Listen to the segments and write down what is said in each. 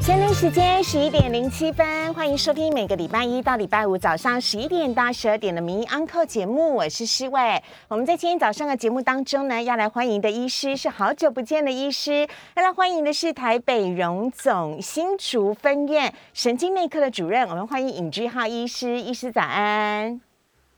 现在时间十一点零七分，欢迎收听每个礼拜一到礼拜五早上十一点到十二点的《名医安扣节目，我是施伟。我们在今天早上的节目当中呢，要来欢迎的医师是好久不见的医师，要来欢迎的是台北荣总新竹分院神经内科的主任，我们欢迎尹居浩医师，医师早安。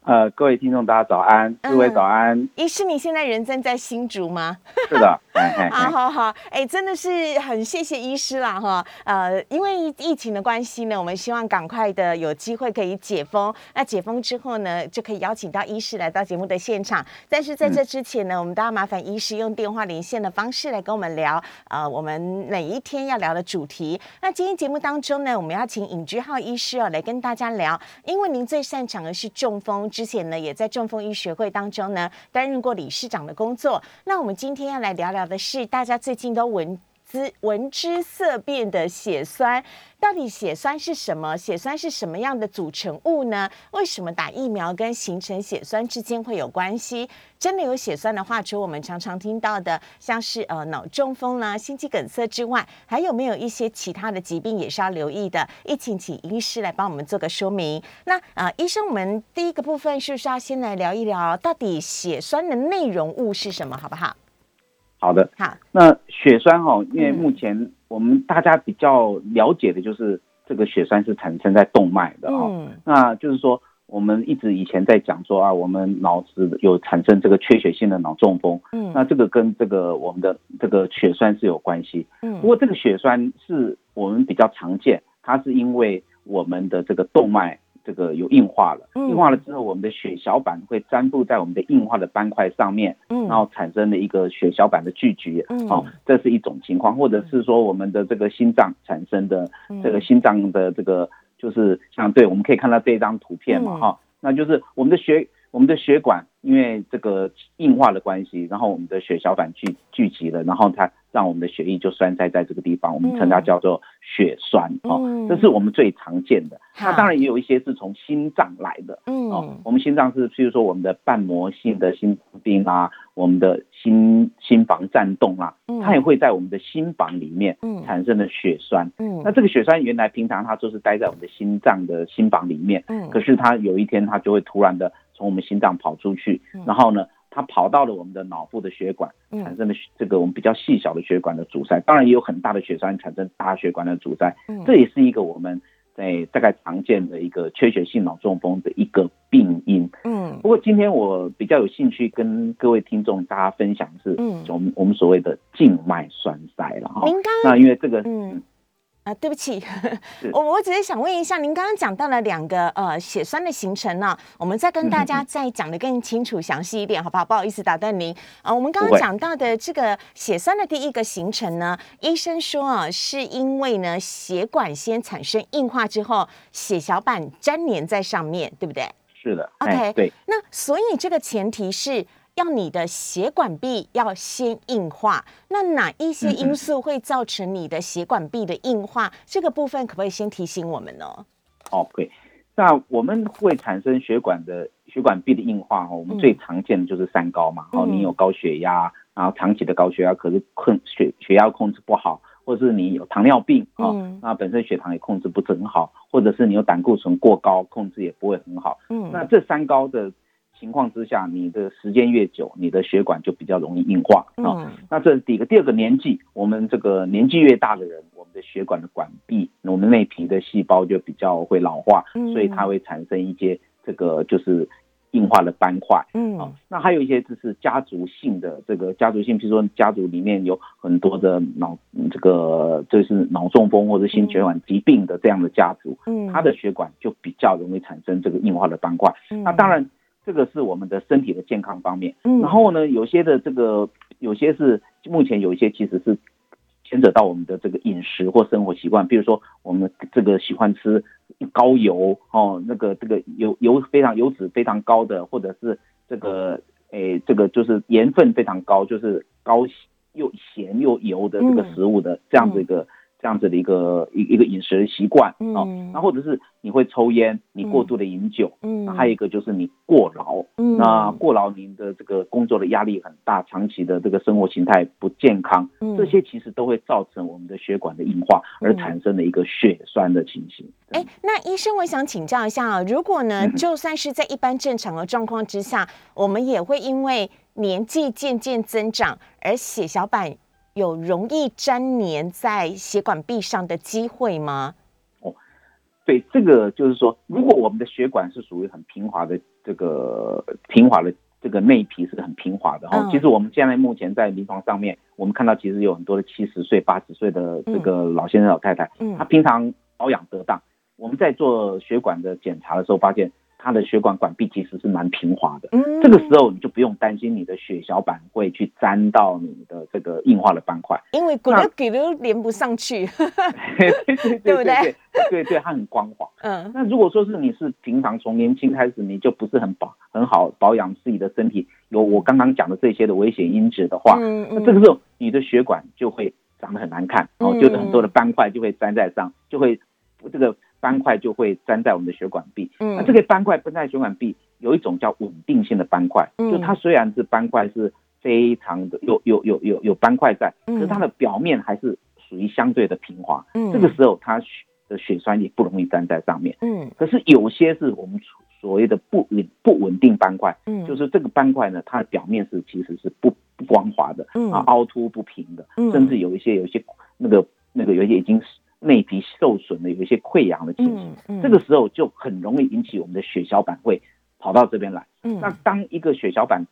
呃，各位听众，大家早安，各位早安。医师，你现在人正在新竹吗？是的。好好好，哎，真的是很谢谢医师啦，哈。呃，因为疫情的关系呢，我们希望赶快的有机会可以解封。那解封之后呢，就可以邀请到医师来到节目的现场。但是在这之前呢，我们都要麻烦医师用电话连线的方式来跟我们聊，呃，我们每一天要聊的主题。那今天节目当中呢，我们要请尹居浩医师哦来跟大家聊，因为您最擅长的是中风。之前呢，也在中风医学会当中呢担任过理事长的工作。那我们今天要来聊聊的是大家最近都闻之闻之色变的血栓，到底血栓是什么？血栓是什么样的组成物呢？为什么打疫苗跟形成血栓之间会有关系？真的有血栓的话，除了我们常常听到的像是呃脑中风啦、心肌梗塞之外，还有没有一些其他的疾病也是要留意的？一请请医师来帮我们做个说明。那呃，医生，我们第一个部分是不是要先来聊一聊，到底血栓的内容物是什么，好不好？好的，好。那血栓哈，因为目前我们大家比较了解的就是这个血栓是产生在动脉的哈。那就是说，我们一直以前在讲说啊，我们脑子有产生这个缺血性的脑中风。嗯。那这个跟这个我们的这个血栓是有关系。嗯。不过这个血栓是我们比较常见，它是因为我们的这个动脉。这个有硬化了，硬化了之后，我们的血小板会粘附在我们的硬化的斑块上面，然后产生了一个血小板的聚集，哦，这是一种情况，或者是说我们的这个心脏产生的这个心脏的这个，就是像对，我们可以看到这张图片嘛，哈，那就是我们的血。我们的血管因为这个硬化的关系，然后我们的血小板聚聚集了，然后它让我们的血液就栓塞在这个地方，我们称它叫做血栓哦，这是我们最常见的。那当然也有一些是从心脏来的，嗯哦，我们心脏是譬如说我们的瓣膜性的心病啊，我们的心心房颤动啊，它也会在我们的心房里面产生的血栓。嗯，那这个血栓原来平常它就是待在我们的心脏的心房里面，嗯，可是它有一天它就会突然的。从我们心脏跑出去，然后呢，它跑到了我们的脑部的血管，产生了这个我们比较细小的血管的阻塞。当然也有很大的血栓产生大血管的阻塞，这也是一个我们在大概常见的一个缺血性脑中风的一个病因。嗯，不过今天我比较有兴趣跟各位听众大家分享的是，嗯，我们我们所谓的静脉栓塞了哈。那因为这个，嗯。啊，对不起，我我只是想问一下，您刚刚讲到了两个呃血栓的形成呢，我们再跟大家再讲的更清楚详细一点，好不好？不好意思打断您啊，我们刚刚讲到的这个血栓的第一个形成呢，医生说啊，是因为呢血管先产生硬化之后，血小板粘连在上面，对不对？是的，OK，对。那所以这个前提是。要你的血管壁要先硬化，那哪一些因素会造成你的血管壁的硬化？这个部分可不可以先提醒我们呢？OK，那我们会产生血管的血管壁的硬化哦，我们最常见的就是三高嘛。哦，你有高血压，然后长期的高血压，可是控血血压控制不好，或者是你有糖尿病啊，那本身血糖也控制不是很好，或者是你有胆固醇过高，控制也不会很好。嗯，那这三高的。情况之下，你的时间越久，你的血管就比较容易硬化啊。那这是第一个，第二个年纪，我们这个年纪越大的人，我们的血管的管壁，我们内皮的细胞就比较会老化，所以它会产生一些这个就是硬化的斑块。嗯，啊，那还有一些就是家族性的这个家族性，比如说家族里面有很多的脑这个就是脑中风或者心血管疾病的这样的家族，嗯，它的血管就比较容易产生这个硬化的斑块。那当然。这个是我们的身体的健康方面，嗯，然后呢，有些的这个，有些是目前有一些其实是牵扯到我们的这个饮食或生活习惯，比如说我们这个喜欢吃高油哦，那个这个油油非常油脂非常高的，或者是这个诶这个就是盐分非常高，就是高又咸又油的这个食物的这样子一个。这样子的一个一一个饮食习惯啊，那或者是你会抽烟，你过度的饮酒，嗯，那还有一个就是你过劳，嗯，那过劳您的这个工作的压力很大，长期的这个生活形态不健康，嗯，这些其实都会造成我们的血管的硬化，而产生的一个血栓的情形。哎，那医生，我想请教一下啊，如果呢，就算是在一般正常的状况之下，我们也会因为年纪渐渐增长而血小板。有容易粘黏在血管壁上的机会吗？哦，对，这个就是说，如果我们的血管是属于很平滑的，这个平滑的这个内皮是很平滑的哈。其实我们现在目前在临床上面，我们看到其实有很多的七十岁、八十岁的这个老先生、老太太，嗯，他平常保养得当，我们在做血管的检查的时候发现。它的血管管壁其实是蛮平滑的，嗯这个时候你就不用担心你的血小板会去粘到你的这个硬化的斑块，因为骨头给都连不上去，对对 对不对？对对，它很光滑。嗯，那如果说是你是平常从年轻开始你就不是很保很好保养自己的身体，有我刚刚讲的这些的危险因子的话，嗯那这个时候你的血管就会长得很难看，然后就是很多的斑块就会粘在上，就会这个。斑块就会粘在我们的血管壁，嗯，那这个斑块粘在血管壁，有一种叫稳定性的斑块，就它虽然是斑块是非常的有有有有有斑块在，可是它的表面还是属于相对的平滑，嗯，这个时候它的血栓也不容易粘在上面，嗯，可是有些是我们所谓的不稳不稳定斑块，嗯，就是这个斑块呢，它的表面是其实是不不光滑的，嗯，啊凹凸不平的，嗯，甚至有一些有一些那个那个有一些已经是。内皮受损的有一些溃疡的情形，这个时候就很容易引起我们的血小板会跑到这边来。那当一个血小板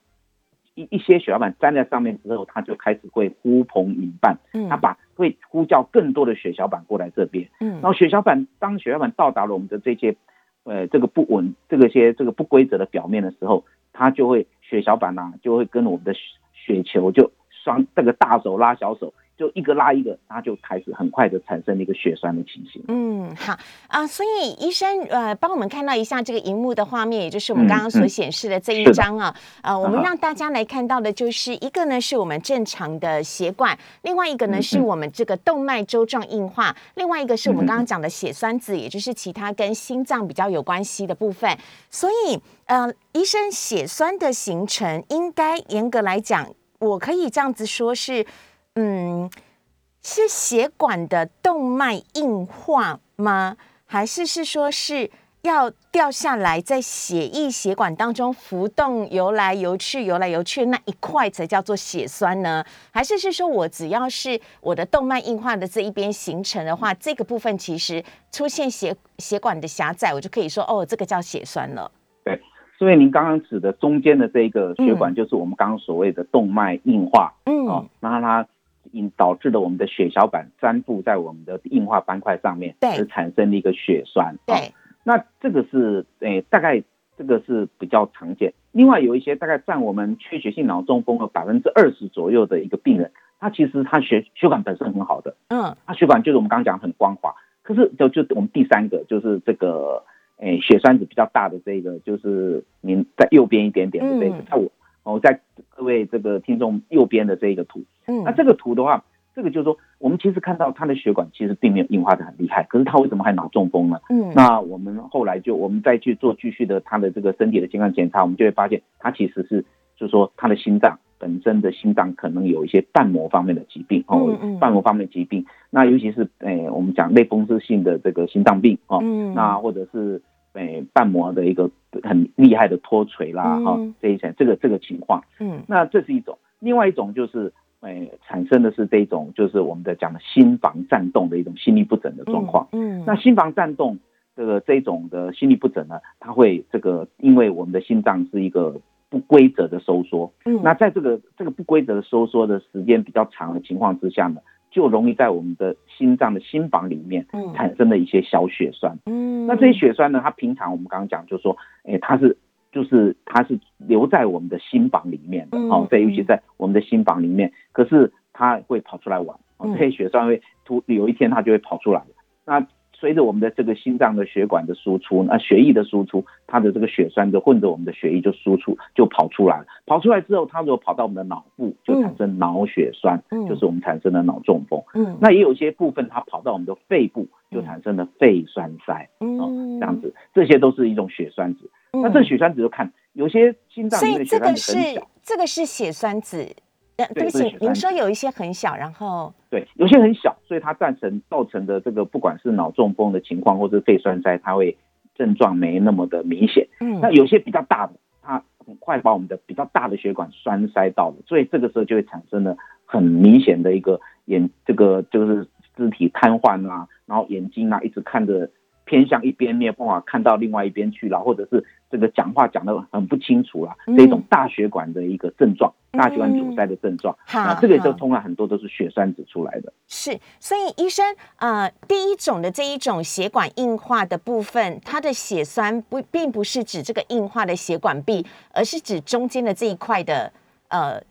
一一些血小板粘在上面之后，它就开始会呼朋引伴，它把会呼叫更多的血小板过来这边。然后血小板当血小板到达了我们的这些呃这个不稳这个些这个不规则的表面的时候，它就会血小板呐就会跟我们的血球就双这个大手拉小手。就一个拉一个，它就开始很快的产生了一个血栓的情形。嗯，好啊，所以医生呃，帮我们看到一下这个荧幕的画面，也就是我们刚刚所显示的这一张啊。呃，我们让大家来看到的就是一个呢是我们正常的血管，另外一个呢是我们这个动脉粥状硬化，另外一个是我们刚刚讲的血栓子，也就是其他跟心脏比较有关系的部分。所以呃，医生血栓的形成，应该严格来讲，我可以这样子说是。嗯，是血管的动脉硬化吗？还是是说是要掉下来，在血液血管当中浮动、游来游去、游来游去那一块才叫做血栓呢？还是是说我只要是我的动脉硬化的这一边形成的话，这个部分其实出现血血管的狭窄，我就可以说哦，这个叫血栓了。对，所以您刚刚指的中间的这个血管，就是我们刚刚所谓的动脉硬化。嗯，哦，那它。引导致的我们的血小板粘附在我们的硬化斑块上面，对而产生了一个血栓。对，那这个是诶，大概这个是比较常见。另外有一些大概占我们缺血性脑中风的百分之二十左右的一个病人，他其实他血血管本身很好的，嗯，他血管就是我们刚刚讲很光滑，可是就就我们第三个就是这个诶血栓子比较大的这个，就是您在右边一点点的这个，在我。哦，在各位这个听众右边的这一个图，嗯，那这个图的话，这个就是说，我们其实看到他的血管其实并没有硬化的很厉害，可是他为什么还脑中风呢？嗯，那我们后来就我们再去做继续的他的这个身体的健康检查，我们就会发现他其实是就是说他的心脏本身的心脏可能有一些瓣膜方面的疾病哦，瓣膜方面疾病，那尤其是诶我们讲类风湿性的这个心脏病哦，那或者是。诶，瓣膜的一个很厉害的脱垂啦，哈，这一层这个这个情况，嗯，那这是一种，另外一种就是，诶，产生的是这种，就是我们的讲的心房颤动的一种心律不整的状况，嗯，那心房颤动这个这种的心律不整呢，它会这个，因为我们的心脏是一个不规则的收缩，嗯，那在这个这个不规则的收缩的时间比较长的情况之下呢。就容易在我们的心脏的心房里面产生的一些小血栓。嗯，那这些血栓呢？它平常我们刚刚讲，就是说，哎，它是就是它是留在我们的心房里面的，哦，在尤其在我们的心房里面，可是它会跑出来玩。这些血栓会突有一天它就会跑出来。那随着我们的这个心脏的血管的输出，那血液的输出，它的这个血栓就混着我们的血液就输出就跑出来了。跑出来之后，它如果跑到我们的脑部，就产生脑血栓，就是我们产生的脑中风。嗯，那也有些部分它跑到我们的肺部，就产生了肺栓塞。嗯，这样子，这些都是一种血栓子。那这血栓子就看有些心脏里面的血栓子很小，这个是血栓子。对不起，您说有一些很小，然后对，有些很小，所以它造成造成的这个不管是脑中风的情况，或是肺栓塞，它会症状没那么的明显。嗯，那有些比较大的，它很快把我们的比较大的血管栓塞到了，所以这个时候就会产生了很明显的一个眼这个就是肢体瘫痪啊，然后眼睛啊一直看着偏向一边，没有办法看到另外一边去了，或者是这个讲话讲的很不清楚了，这种大血管的一个症状。大血管阻塞的症状，那这个时候通常很多都是血栓子出来的。是，所以医生，呃，第一种的这一种血管硬化的部分，它的血栓不并不是指这个硬化的血管壁，而是指中间的这一块的，呃。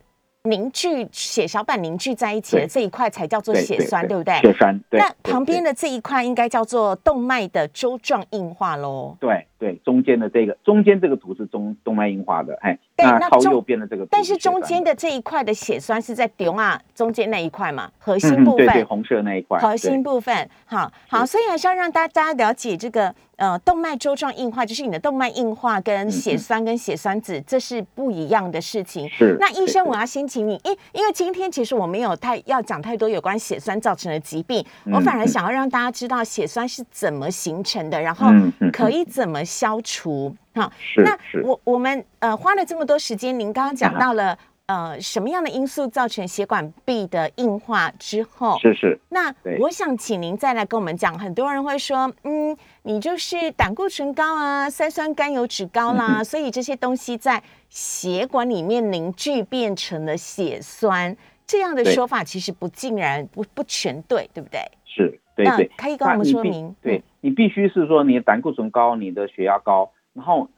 凝聚血小板凝聚在一起的这一块才叫做血栓，对不对？血栓。那旁边的这一块应该叫做动脉的周状硬化喽。对对，中间的这个中间这个图是中动脉硬化的，哎，那靠右边的这个。但是中间的这一块的血栓是在丢啊中间那一块嘛，核心部分。对对，红色那一块。核心部分，好好，所以还是要让大家了解这个。呃，动脉粥状硬化就是你的动脉硬化跟血栓跟血栓子，这是不一样的事情。是。那医生，我要先请你，因因为今天其实我没有太要讲太多有关血栓造成的疾病，我反而想要让大家知道血栓是怎么形成的，然后可以怎么消除。好，那我我们呃花了这么多时间，您刚刚讲到了。呃，什么样的因素造成血管壁的硬化之后？是是。那我想请您再来跟我们讲，很多人会说，嗯，你就是胆固醇高啊，三酸甘油脂高啦，所以这些东西在血管里面凝聚变成了血栓，这样的说法其实不尽然不不全对，对不对？是，对对。可以跟我们说明，对你必须是说你的胆固醇高，你的血压高，然后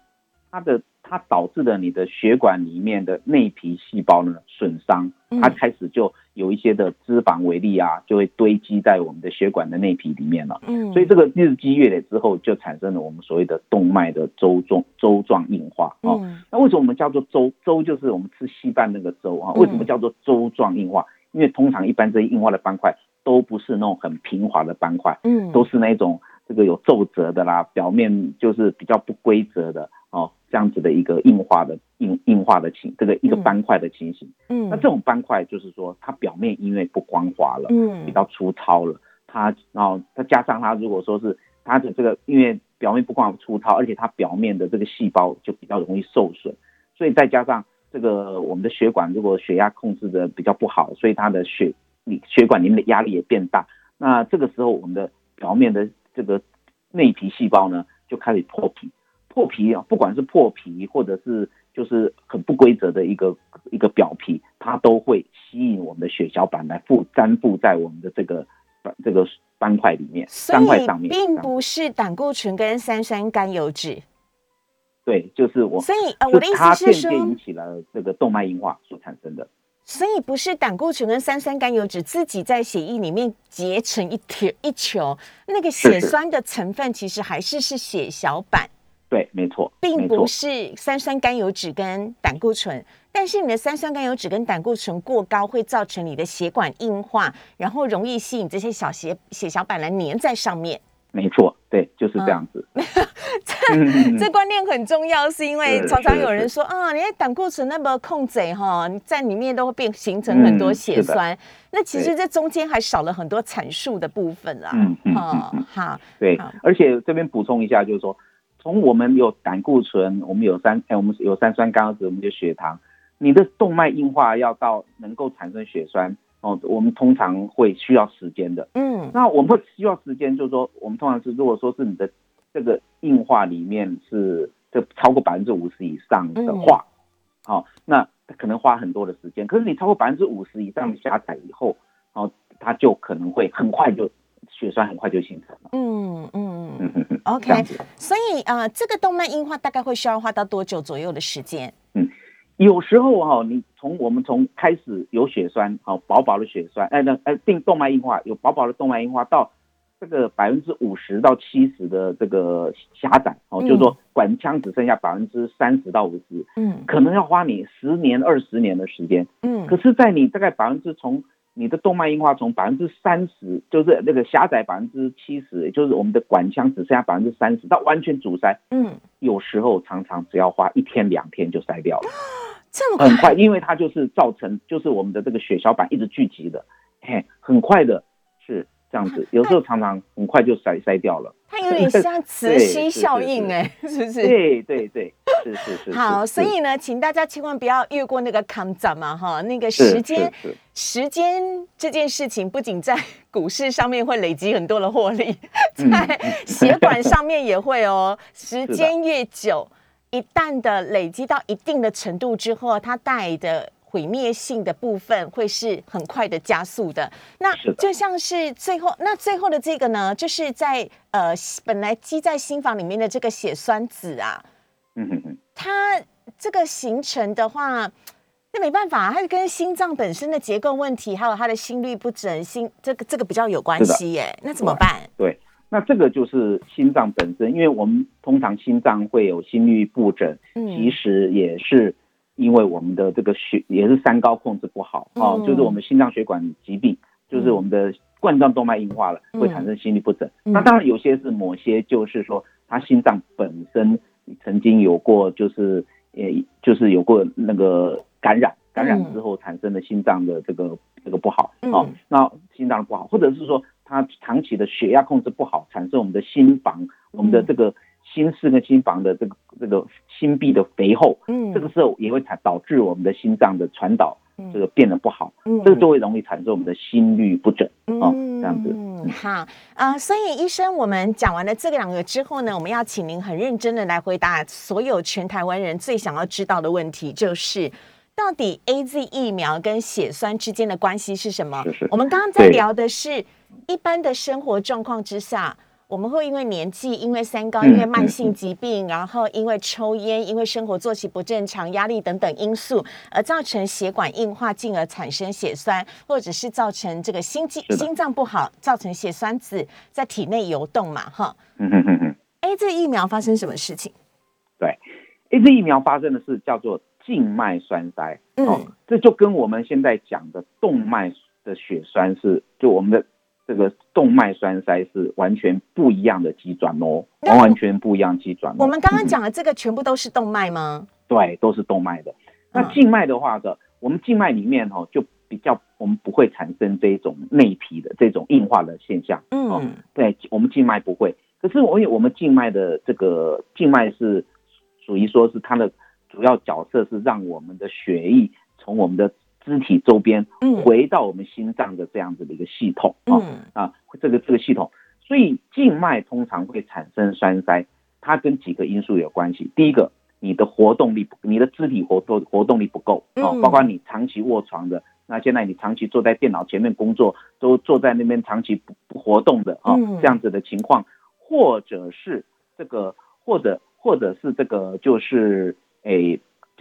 它的。它导致的你的血管里面的内皮细胞呢损伤，它开始就有一些的脂肪微粒啊，就会堆积在我们的血管的内皮里面了。嗯，所以这个日积月累之后，就产生了我们所谓的动脉的粥状粥状硬化啊。那为什么我们叫做粥粥？就是我们吃稀饭那个粥啊。为什么叫做粥状硬化？因为通常一般这些硬化的斑块都不是那种很平滑的斑块，嗯，都是那种这个有皱褶的啦，表面就是比较不规则的。哦，这样子的一个硬化的硬硬化的情，这个一个斑块的情形。嗯，那这种斑块就是说，它表面因为不光滑了，嗯，比较粗糙了，它然后它加上它如果说是它的这个因为表面不光粗糙，而且它表面的这个细胞就比较容易受损，所以再加上这个我们的血管如果血压控制的比较不好，所以它的血里血管里面的压力也变大，那这个时候我们的表面的这个内皮细胞呢就开始破皮。破皮啊，不管是破皮，或者是就是很不规则的一个一个表皮，它都会吸引我们的血小板来附粘附在我们的这个这个斑块里面，斑块上面，并不是胆固醇跟三酸甘油脂。对，就是我，所以呃，我的意思是说，引起了这个动脉硬化所产生的。所以不是胆固醇跟三酸甘油脂自己在血液里面结成一铁一球，那个血栓的成分其实还是是血小板。对，没错，并不是三酸甘油脂跟胆固醇，但是你的三酸甘油脂跟胆固醇过高，会造成你的血管硬化，然后容易吸引这些小血血小板来粘在上面。没错，对，就是这样子。这 这观念很重要，是因为常常有人说啊，你的胆固醇那么控制哈，你在里面都会变形成很多血栓，那其实这中间还少了很多阐述的部分啊。嗯嗯，好，对，而且这边补充一下，就是说。从我们有胆固醇，我们有三哎，我们有三酸甘油酯，我们有血糖，你的动脉硬化要到能够产生血栓哦，我们通常会需要时间的。嗯，那我们会需要时间，就是说我们通常是如果说是你的这个硬化里面是这超过百分之五十以上的话，好，那可能花很多的时间。可是你超过百分之五十以上狭窄以后，哦，它就可能会很快就。血栓很快就形成了。嗯嗯嗯 OK，所以呃，这个动脉硬化大概会需要花到多久左右的时间？嗯，有时候哈，你从我们从开始有血栓，好薄薄的血栓，哎那哎定动脉硬化有薄薄的动脉硬化到这个百分之五十到七十的这个狭窄哦，就是说管腔只剩下百分之三十到五十，嗯，可能要花你十年二十年的时间，嗯，可是，在你大概百分之从你的动脉硬化从百分之三十，就是那个狭窄百分之七十，也就是我们的管腔只剩下百分之三十，到完全阻塞，嗯，有时候常常只要花一天两天就塞掉了，这么很快，因为它就是造成就是我们的这个血小板一直聚集的，嘿，很快的是这样子，有时候常常很快就塞塞掉了。它有点像磁吸效应，哎，是不是？对对对，是是是。好，所以呢，请大家千万不要越过那个康赞嘛，哈，那个时间，时间这件事情不仅在股市上面会累积很多的获利，在血管上面也会哦。时间越久，一旦的累积到一定的程度之后，它带的。毁灭性的部分会是很快的加速的，那就像是最后那最后的这个呢，就是在呃本来积在心房里面的这个血栓子啊，嗯哼哼，它这个形成的话，那没办法，它跟心脏本身的结构问题，还有它的心率不整，心这个这个比较有关系耶，那怎么办？对，那这个就是心脏本身，因为我们通常心脏会有心律不整，其实也是。因为我们的这个血也是三高控制不好啊，就是我们心脏血管疾病，就是我们的冠状动脉硬化了，会产生心律不整。那当然有些是某些，就是说他心脏本身曾经有过，就是呃，就是有过那个感染，感染之后产生的心脏的这个这个不好啊，那心脏不好，或者是说他长期的血压控制不好，产生我们的心房，我们的这个。心室跟心房的这个这个心壁的肥厚，嗯，这个时候也会产导致我们的心脏的传导这个变得不好，嗯，这个就会容易产生我们的心律不整，哦，这样子。嗯，好啊，所以医生，我们讲完了这两个之后呢，我们要请您很认真的来回答所有全台湾人最想要知道的问题，就是到底 A Z 疫苗跟血栓之间的关系是什么？我们刚刚在聊的是一般的生活状况之下。我们会因为年纪、因为三高、因为慢性疾病，然后因为抽烟、因为生活作息不正常、压力等等因素，而造成血管硬化，进而产生血栓，或者是造成这个心肌心脏不好，造成血栓子在体内游动嘛？哈。嗯哼哼哼。A 这疫苗发生什么事情？对，A 这疫苗发生的是叫做静脉栓塞。嗯，这就跟我们现在讲的动脉的血栓是，就我们的。这个动脉栓塞是完全不一样的机转哦，完完全不一样机转。我们刚刚讲的这个全部都是动脉吗？对，都是动脉的。那静脉的话的，我们静脉里面哈就比较，我们不会产生这种内皮的这种硬化的现象。嗯，对，我们静脉不会。可是我我们静脉的这个静脉是属于说是它的主要角色是让我们的血液从我们的。肢体周边，回到我们心脏的这样子的一个系统啊啊，这个这个系统，所以静脉通常会产生栓塞，它跟几个因素有关系。第一个，你的活动力，你的肢体活动活动力不够啊，包括你长期卧床的，那现在你长期坐在电脑前面工作，都坐在那边长期不不活动的啊，这样子的情况，或者是这个，或者或者是这个，就是诶。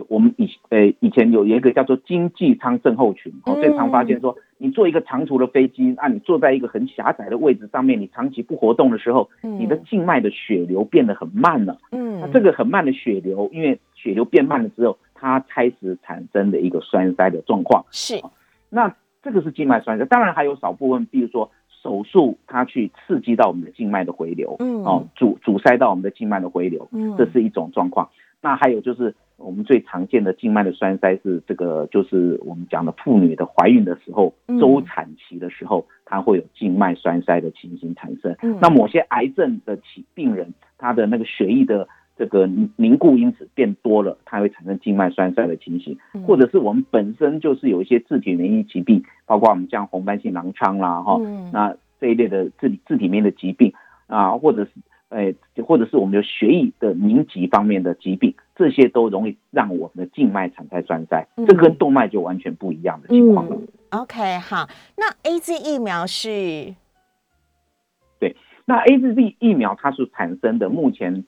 我们以呃以前有一个叫做经济舱症候群，哦，最常发现说，你坐一个长途的飞机，啊，你坐在一个很狭窄的位置上面，你长期不活动的时候，你的静脉的血流变得很慢了，嗯，那这个很慢的血流，因为血流变慢了之后，它开始产生的一个栓塞的状况，是，那这个是静脉栓塞，当然还有少部分，比如说手术它去刺激到我们的静脉的回流，嗯，哦，阻阻塞到我们的静脉的回流，嗯，这是一种状况，那还有就是。我们最常见的静脉的栓塞是这个，就是我们讲的妇女的怀孕的时候，周产期的时候，它会有静脉栓塞的情形产生。那某些癌症的起病人，他的那个血液的这个凝固因子变多了，它会产生静脉栓塞的情形。或者是我们本身就是有一些自体免疫疾病，包括我们像红斑性狼疮啦，哈，那这一类的自自体面的疾病啊，或者是。哎，或者是我们有血液的凝集方面的疾病，这些都容易让我们的静脉产生栓塞，这跟动脉就完全不一样的情况了。OK，好，那 A Z 疫苗是？对，那 A Z 疫苗它是产生的，目前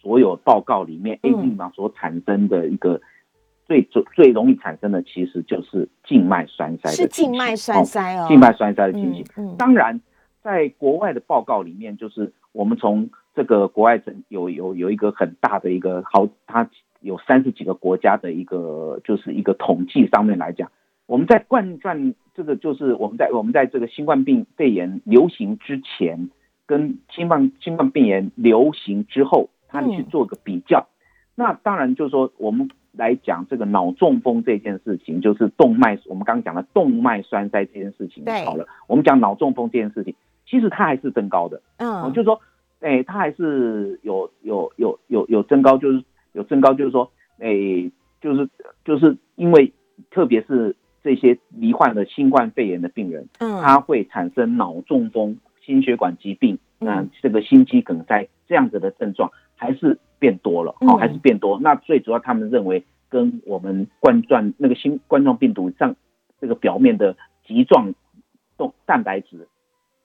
所有报告里面，A Z 疫苗所产生的一个最最最容易产生的，其实就是静脉栓塞。是静脉栓塞哦，静脉栓塞的情形。当然。在国外的报告里面，就是我们从这个国外整有有有一个很大的一个好，它有三十几个国家的一个就是一个统计上面来讲，我们在冠状这个就是我们在我们在这个新冠病肺炎流行之前，跟新冠新冠肺炎流行之后，它去做个比较。那当然就是说我们。来讲这个脑中风这件事情，就是动脉，我们刚刚讲的动脉栓塞这件事情，好了，我们讲脑中风这件事情，其实它还是增高的，嗯，就是说，哎，它还是有有有有有增高，就是有增高，就是说，哎，就是就是因为特别是这些罹患了新冠肺炎的病人，嗯，他会产生脑中风、心血管疾病，嗯，这个心肌梗塞这样子的症状，还是。变多了，哦，还是变多。那最主要，他们认为跟我们冠状那个新冠状病毒上这个表面的棘状动蛋白质，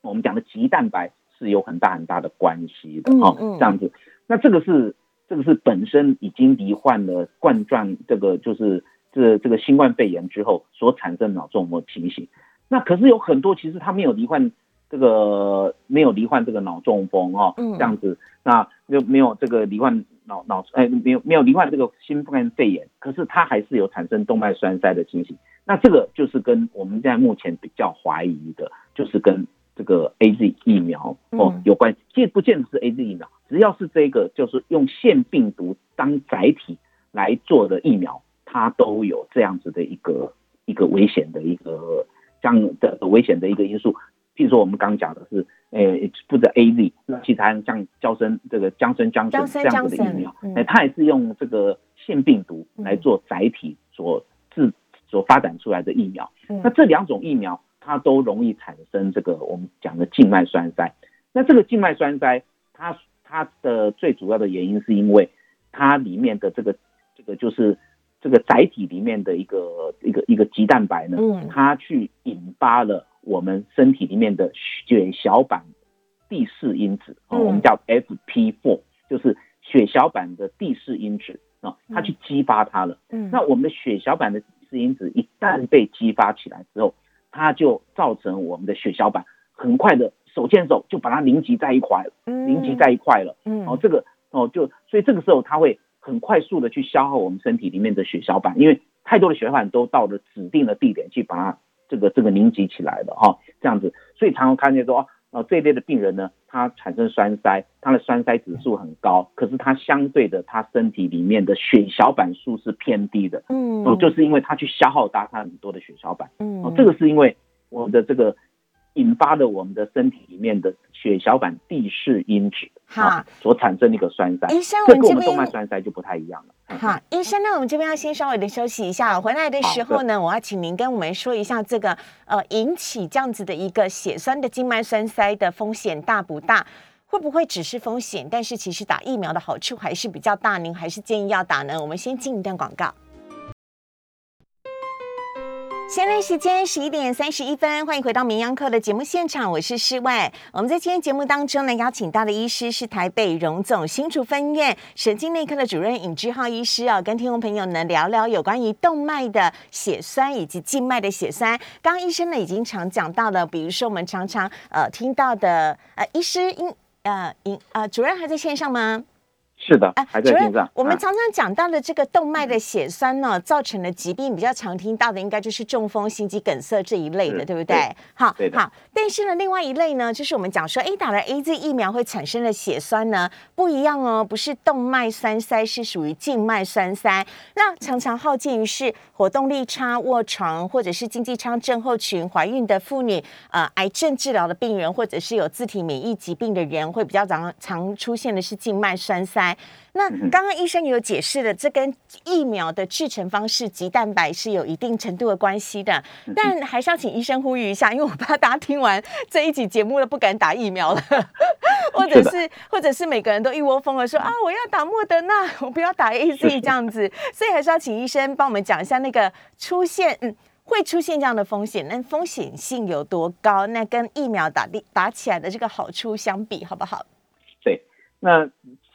我们讲的棘蛋白是有很大很大的关系的，哦，这样子。那这个是这个是本身已经罹患了冠状这个就是这这个新冠肺炎之后所产生脑中风情形。那可是有很多其实他没有罹患。这个没有罹患这个脑中风哦，这样子，那又没有这个罹患脑脑哎，没有没有罹患这个新冠肺炎，可是他还是有产生动脉栓塞的情形。那这个就是跟我们现在目前比较怀疑的，就是跟这个 A Z 疫苗哦有关系。见不见得是 A Z 疫苗，只要是这个就是用腺病毒当载体来做的疫苗，它都有这样子的一个一个危险的一个这样的危险的一个因素。譬如说，我们刚刚讲的是，诶，负责 A Z，那其他像胶生这个江生江生这样子的疫苗，哎，它也是用这个腺病毒来做载体所制所发展出来的疫苗。那这两种疫苗，它都容易产生这个我们讲的静脉栓塞。那这个静脉栓塞，它它的最主要的原因是因为它里面的这个这个就是这个载体里面的一个一个一个肌蛋白呢，它去引发了。我们身体里面的血小板第四因子啊，我们叫 FP4，就是血小板的第四因子啊，它去激发它了。嗯，那我们的血小板的第四因子一旦被激发起来之后，它就造成我们的血小板很快的手牵手就把它凝集在一块了，凝集在一块了。嗯，哦，这个哦就所以这个时候它会很快速的去消耗我们身体里面的血小板，因为太多的血小板都到了指定的地点去把它。这个这个凝集起来的哈，这样子，所以常常看见说哦，这一类的病人呢，他产生栓塞，他的栓塞指数很高，可是他相对的，他身体里面的血小板数是偏低的，嗯，哦，就是因为他去消耗大他很多的血小板，嗯，哦，这个是因为我们的这个。引发了我们的身体里面的血小板第四因子哈所产生的一个栓塞，医生，这跟我们动脉栓塞就不太一样了。好，医生，那我们这边要先稍微的休息一下，回来的时候呢，我要请您跟我们说一下这个呃引起这样子的一个血栓的静脉栓塞的风险大不大？会不会只是风险？但是其实打疫苗的好处还是比较大，您还是建议要打呢？我们先进一段广告。现在时间十一点三十一分，欢迎回到名央课的节目现场，我是施外。我们在今天节目当中呢，邀请到的医师是台北荣总新竹分院神经内科的主任尹志浩医师哦，跟听众朋友呢聊聊有关于动脉的血栓以及静脉的血栓。刚刚医生呢已经常讲到了，比如说我们常常呃听到的呃，医师应呃尹呃主任还在线上吗？是的，哎，主任，我们常常讲到的这个动脉的血栓呢，造成的疾病比较常听到的，应该就是中风、心肌梗塞这一类的，对不对？好，好。但是呢，另外一类呢，就是我们讲说，哎，打了 A Z 疫苗会产生的血栓呢，不一样哦，不是动脉栓塞，是属于静脉栓塞。那常常耗尽于是活动力差、卧床，或者是经济舱症候群、怀孕的妇女、呃，癌症治疗的病人，或者是有自体免疫疾病的人，会比较常常出现的是静脉栓塞。那刚刚医生有解释了，这跟疫苗的制成方式及蛋白是有一定程度的关系的，但还是要请医生呼吁一下，因为我怕大家听完这一集节目了不敢打疫苗了，或者是或者是每个人都一窝蜂的说啊，我要打莫德纳，我不要打 A Z 这样子，所以还是要请医生帮我们讲一下那个出现嗯会出现这样的风险，那风险性有多高？那跟疫苗打的打起来的这个好处相比，好不好？对，那。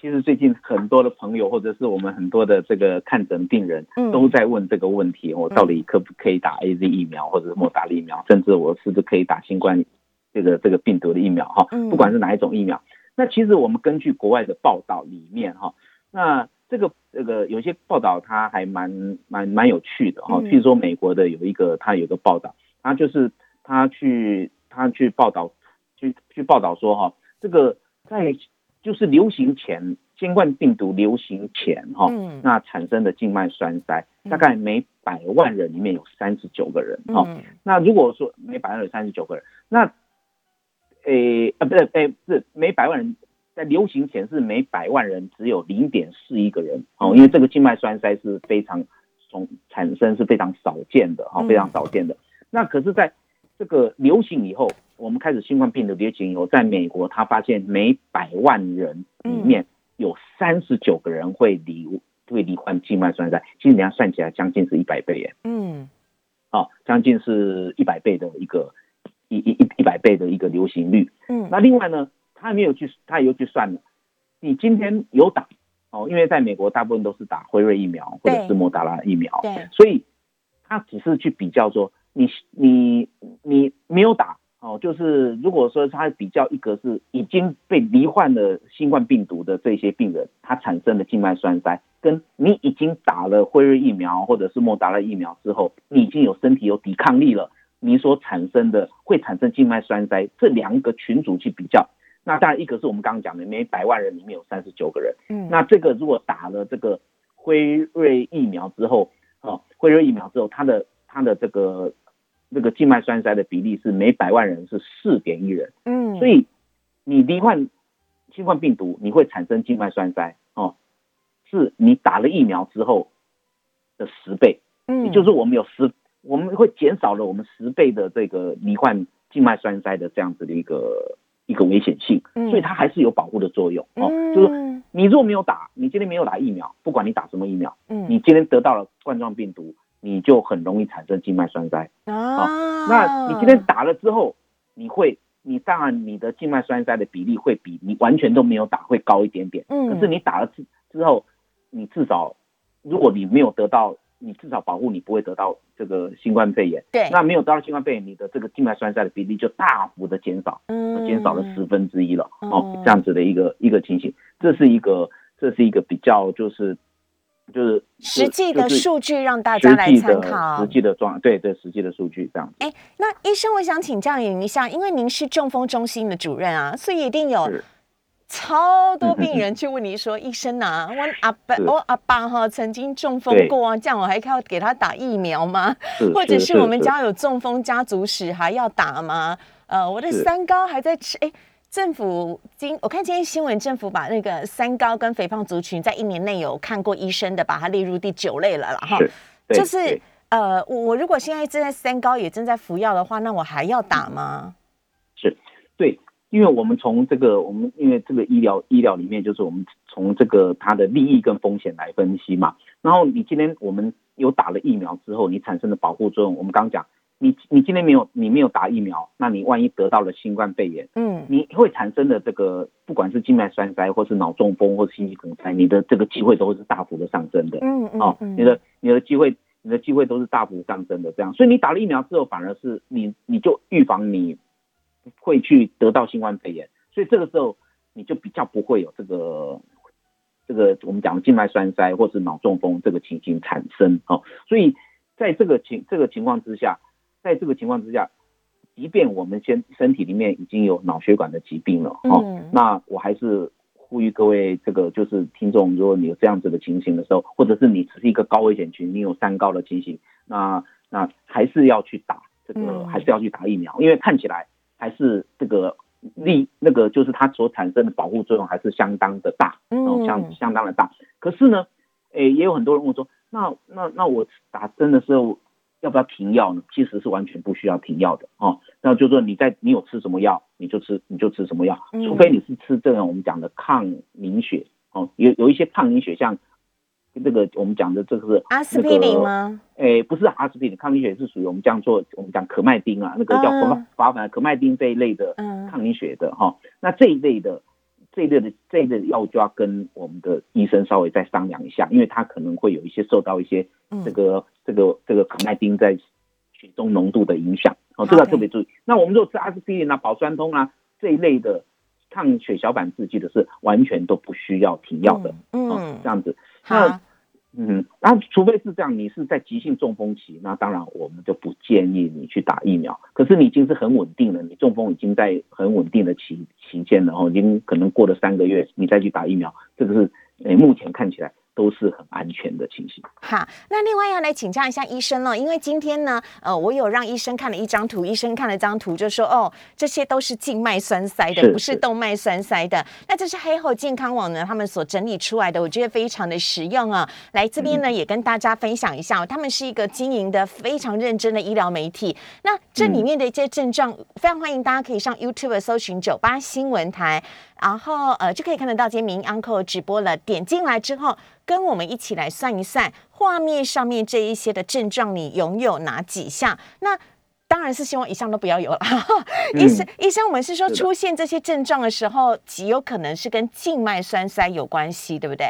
其实最近很多的朋友，或者是我们很多的这个看诊病人，都在问这个问题：我到底可不可以打 A Z 疫苗，或者是莫打疫苗，甚至我是不是可以打新冠这个这个病毒的疫苗哈，不管是哪一种疫苗。那其实我们根据国外的报道里面哈，那这个这个有些报道它还蛮蛮蛮有趣的哈。譬如说美国的有一个他有个报道，他就是他去他去报道去去报道说哈，这个在就是流行前新冠病毒流行前哈，那产生的静脉栓塞大概每百万人里面有三十九个人哈。那如果说每百万人三十九个人，那诶啊，不是诶，是每百万人，在流行前是每百万人只有零点四一个人哦，因为这个静脉栓塞是非常从产生是非常少见的哈，非常少见的。那可是在这个流行以后，我们开始新冠病毒流行以后，在美国他发现每百万人里面有三十九个人会罹会罹患静脉栓塞，其实你要算起来将近是一百倍耶，嗯，哦，将近是一百倍的一个。一一一一百倍的一个流行率，嗯，那另外呢，他没有去，他有去算了，你今天有打哦，因为在美国大部分都是打辉瑞疫苗或者是莫达拉疫苗，对，所以他只是去比较说，你你你没有打哦，就是如果说他比较一个是已经被罹患了新冠病毒的这些病人，他产生的静脉栓塞，跟你已经打了辉瑞疫苗或者是莫达拉疫苗之后，你已经有身体有抵抗力了。你所产生的会产生静脉栓塞，这两个群组去比较，那当然一个是我们刚刚讲的，每百万人里面有三十九个人，嗯，那这个如果打了这个辉瑞疫苗之后，哦，辉瑞疫苗之后，它的它的这个这个静脉栓塞的比例是每百万人是四点一人，嗯，所以你罹患新冠病毒，你会产生静脉栓塞，哦，是你打了疫苗之后的十倍，嗯，也就是我们有十。我们会减少了我们十倍的这个罹患静脉栓塞的这样子的一个一个危险性，所以它还是有保护的作用哦。就是你如果没有打，你今天没有打疫苗，不管你打什么疫苗，嗯，你今天得到了冠状病毒，你就很容易产生静脉栓塞。啊。那你今天打了之后，你会，你当然你的静脉栓塞的比例会比你完全都没有打会高一点点，嗯，可是你打了之之后，你至少如果你没有得到。你至少保护你不会得到这个新冠肺炎，对，那没有得到新冠肺炎，你的这个静脉栓塞的比例就大幅的减少，嗯，减少了十分之一了，哦，这样子的一个一个情形，这是一个这是一个比较就是就是实际的数据让大家来参考，实际的状对对实际的数据这样。哎，那医生，我想请教您一下，因为您是中风中心的主任啊，所以一定有。超多病人去问你说：“医生啊，我阿爸我阿爸哈曾经中风过啊，这样我还要给他打疫苗吗？或者是我们家有中风家族史还要打吗？呃，我的三高还在吃。哎，政府今我看今天新闻，政府把那个三高跟肥胖族群在一年内有看过医生的，把它列入第九类了了哈。就是呃，我如果现在正在三高也正在服药的话，那我还要打吗？是，对。因为我们从这个，我们因为这个医疗医疗里面，就是我们从这个它的利益跟风险来分析嘛。然后你今天我们有打了疫苗之后，你产生的保护作用，我们刚刚讲，你你今天没有你没有打疫苗，那你万一得到了新冠肺炎，嗯，你会产生的这个不管是静脉栓塞，或是脑中风，或是心肌梗塞，你的这个机会都会是大幅的上升的，嗯嗯，哦，你的你的机会你的机会都是大幅上升的，这样，所以你打了疫苗之后，反而是你你就预防你。会去得到新冠肺炎，所以这个时候你就比较不会有这个这个我们讲的静脉栓塞或是脑中风这个情形产生哦。所以在这个情这个情况之下，在这个情况之下，即便我们先身体里面已经有脑血管的疾病了哦，那我还是呼吁各位这个就是听众，如果你有这样子的情形的时候，或者是你只是一个高危险群，你有三高的情形，那那还是要去打这个，还是要去打疫苗，因为看起来。还是这个力那个就是它所产生的保护作用还是相当的大，嗯，相相当的大。可是呢，诶，也有很多人问说，那那那我打针的时候要不要停药呢？其实是完全不需要停药的哦。那就是说你在你有吃什么药，你就吃你就吃什么药，除非你是吃这种我们讲的抗凝血哦，有有一些抗凝血像。这个我们讲的这个是阿司匹林吗？诶，不是阿司匹林，抗凝血是属于我们这样做，我们讲可麦丁啊，那个叫华华反可麦丁这一类的抗凝血的哈。那这一类的这一类的这一类的药物就要跟我们的医生稍微再商量一下，因为他可能会有一些受到一些这个这个这个可耐丁在血中浓度的影响哦，这个特别注意。那我们如果吃阿司匹林啊、保酸通啊这一类的抗血小板制剂的，是完全都不需要停药的，嗯，这样子。那嗯，那除非是这样，你是在急性中风期，那当然我们就不建议你去打疫苗。可是你已经是很稳定了，你中风已经在很稳定的期期间了，然后已经可能过了三个月，你再去打疫苗，这个是诶目前看起来。都是很安全的情形。好，那另外要来请教一下医生了，因为今天呢，呃，我有让医生看了一张图，医生看了张图就说，哦，这些都是静脉栓塞的，不是动脉栓塞的。那这是黑后健康网呢他们所整理出来的，我觉得非常的实用啊。来这边呢也跟大家分享一下，他们是一个经营的非常认真的医疗媒体。那这里面的一些症状，非常欢迎大家可以上 YouTube 搜寻九八新闻台。然后呃就可以看得到今天明 uncle 直播了，点进来之后，跟我们一起来算一算画面上面这一些的症状，你拥有哪几项？那当然是希望以上都不要有了。医生，医生，我们是说出现这些症状的时候，极有可能是跟静脉栓塞有关系，对不对？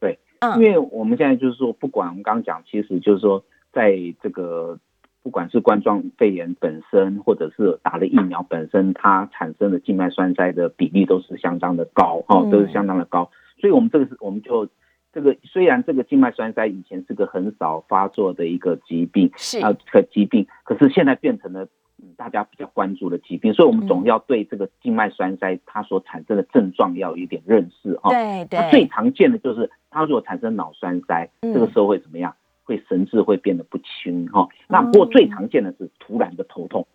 对，嗯，因为我们现在就是说，不管我们刚刚讲，其实就是说，在这个。不管是冠状肺炎本身，或者是打了疫苗本身，它产生的静脉栓塞的比例都是相当的高，哈，都是相当的高。所以，我们这个是，我们就这个虽然这个静脉栓塞以前是个很少发作的一个疾病，是啊，个疾病，可是现在变成了大家比较关注的疾病，所以我们总要对这个静脉栓塞它所产生的症状要有一点认识，哈。对对。最常见的就是它如果产生脑栓塞，这个时候会怎么样？会神志会变得不清哈，那不过最常见的是突然的头痛，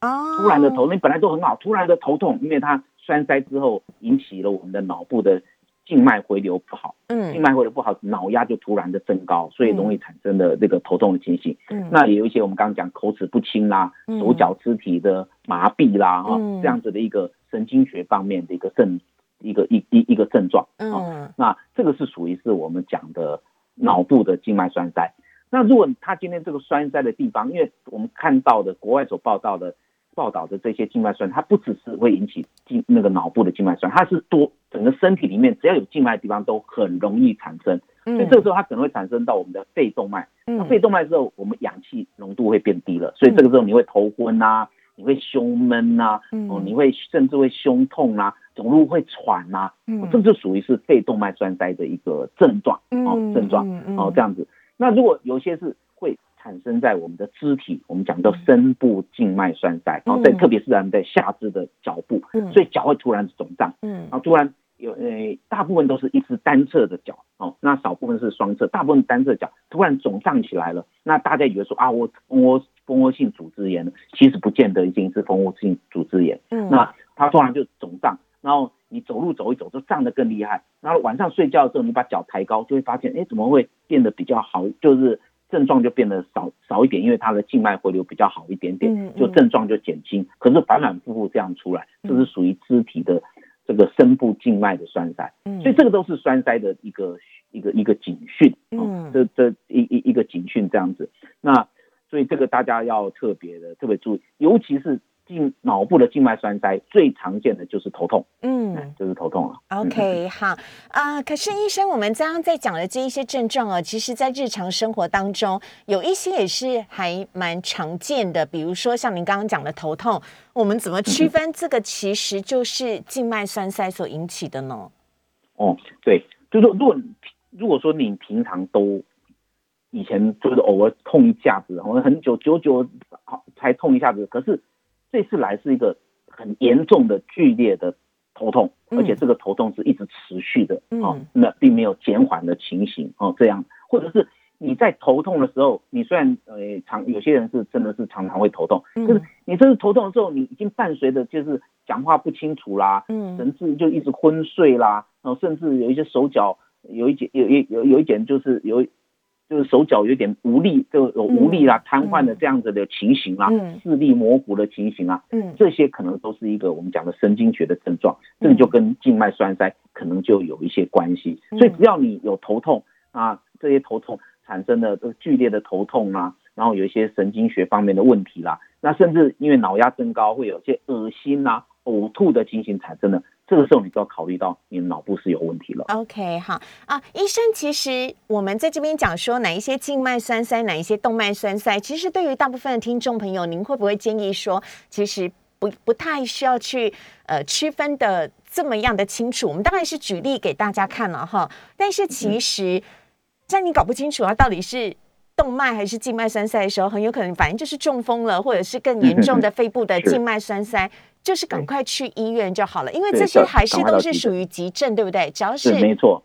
哦，突然的头，你本来都很好，突然的头痛，因为它栓塞之后引起了我们的脑部的静脉回流不好，嗯，静脉回流不好，脑压就突然的增高，所以容易产生的这个头痛的情形。嗯，那也有一些我们刚刚讲口齿不清啦，手脚肢体的麻痹啦，哈，这样子的一个神经学方面的一个症，一个一一一个症状。嗯，那这个是属于是我们讲的。脑部的静脉栓塞，那如果他今天这个栓塞的地方，因为我们看到的国外所报道的报道的这些静脉栓，它不只是会引起静那个脑部的静脉栓，它是多整个身体里面只要有静脉的地方都很容易产生，所以这个时候它可能会产生到我们的肺动脉，那肺动脉之后，我们氧气浓度会变低了，所以这个时候你会头昏啊，你会胸闷啊，哦，你会甚至会胸痛啊。走路会喘呐，嗯，这就属于是肺动脉栓塞的一个症状哦，症状哦这样子。那如果有些是会产生在我们的肢体，我们讲叫深部静脉栓塞，然后在特别是在下肢的脚部，所以脚会突然肿胀，嗯，然后突然有呃大部分都是一只单侧的脚哦，那少部分是双侧，大部分单侧脚突然肿胀起来了，那大家以为说啊我蜂窝蜂窝性组织炎，其实不见得一定是蜂窝性组织炎，嗯，那它突然就肿胀。然后你走路走一走，就胀得更厉害。然后晚上睡觉的时候，你把脚抬高，就会发现，哎，怎么会变得比较好？就是症状就变得少少一点，因为它的静脉回流比较好一点点，就症状就减轻。可是反反复复这样出来，这是属于肢体的这个深部静脉的栓塞。所以这个都是栓塞的一个一个一个警讯。嗯，这这一一一个警讯这样子。那所以这个大家要特别的特别注意，尤其是。静脑部的静脉栓塞最常见的就是头痛，嗯，就是头痛了。OK，好啊。可是医生，我们刚刚在讲的这一些症状哦，其实在日常生活当中有一些也是还蛮常见的。比如说像您刚刚讲的头痛，我们怎么区分这个其实就是静脉栓塞所引起的呢？哦，对，就是如果如果说你平常都以前就是偶尔痛一下子，然后很久久久好才痛一下子，可是这次来是一个很严重的剧烈的头痛，而且这个头痛是一直持续的哦，那并没有减缓的情形哦，这样。或者是你在头痛的时候，你虽然呃常有些人是真的是常常会头痛，就是你这次头痛的时候，你已经伴随着就是讲话不清楚啦，嗯，神志就一直昏睡啦，然后甚至有一些手脚有一点有有有有一点就是有。就是手脚有点无力，就有无力啦、瘫痪的这样子的情形啦，视力模糊的情形啊，嗯，这些可能都是一个我们讲的神经学的症状，这个就跟静脉栓塞可能就有一些关系。所以只要你有头痛啊，这些头痛产生的这个剧烈的头痛啊，然后有一些神经学方面的问题啦，那甚至因为脑压增高会有些恶心啊、呕吐的情形产生的，这个时候你就要考虑到你的脑部是有问题了。OK，好啊，医生，其实我们在这边讲说哪一些静脉栓塞，哪一些动脉栓塞，其实对于大部分的听众朋友，您会不会建议说，其实不不太需要去呃区分的这么样的清楚？我们当然是举例给大家看了哈，但是其实在你搞不清楚它到底是动脉还是静脉栓塞的时候，很有可能反正就是中风了，或者是更严重的 肺部的静脉栓塞。就是赶快去医院就好了，因为这些还是都是属于急症，对不对？只要是没错，